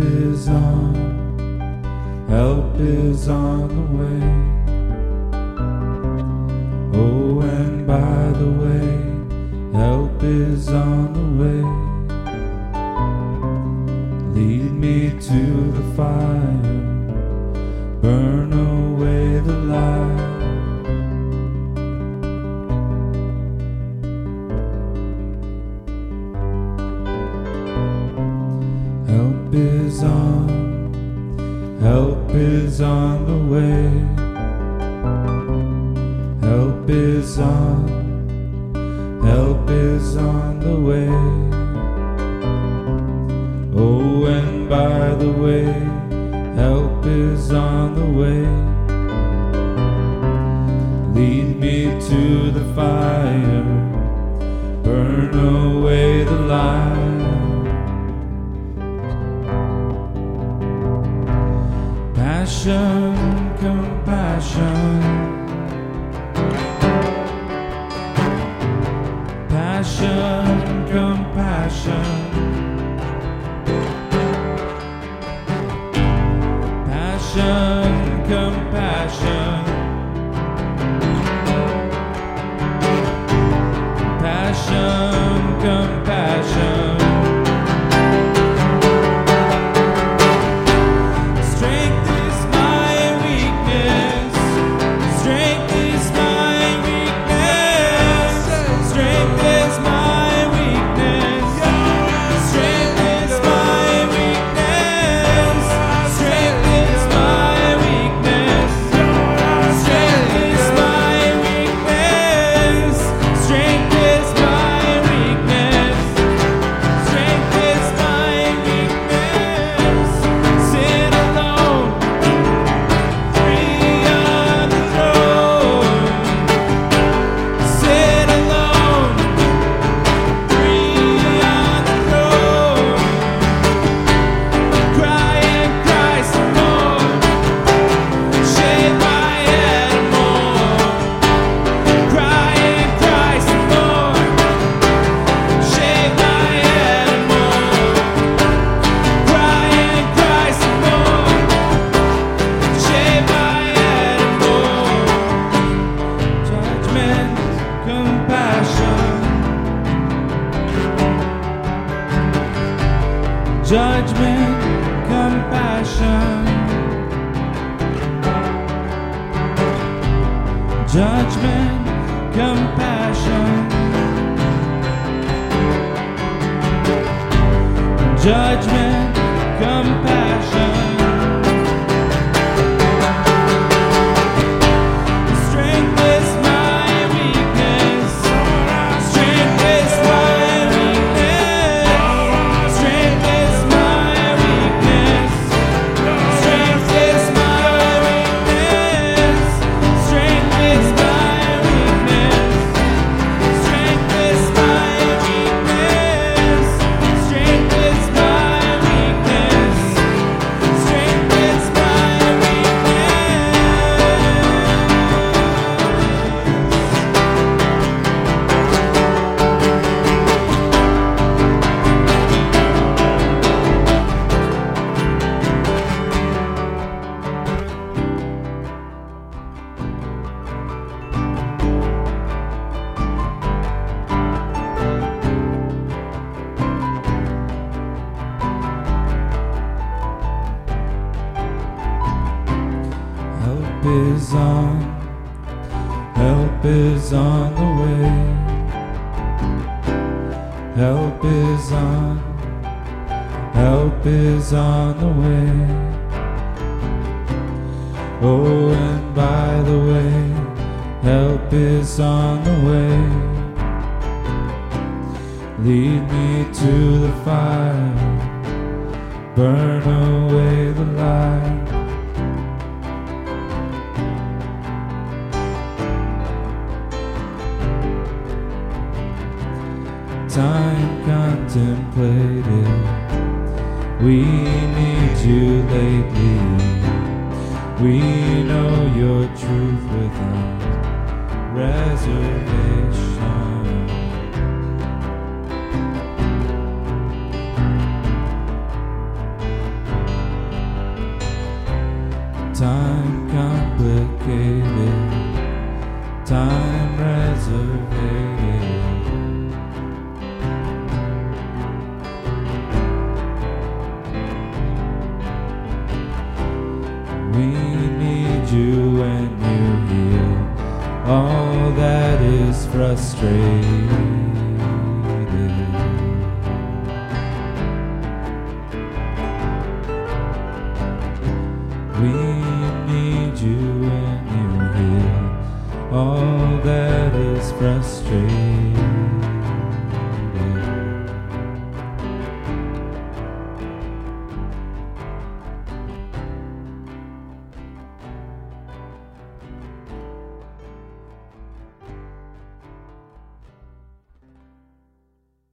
is on. Help is on the way. Oh, and by the way, help is on the way. Lead me to the fire, burn away the light. Is on, help is on the way. Oh, and by the way, help is on the way. Lead me to the fire, burn away the light. Passion, compassion. passion. Passion. Judgment, compassion. Judgment, compassion. Help is on, help is on the way. Help is on, help is on the way. Oh, and by the way, help is on the way. Lead me to the fire, burn away the light. time contemplated. We need you lately. We know your truth without reservation. Time complicated. Time you heal all that is frustrated. We need you when you heal all that is frustrated.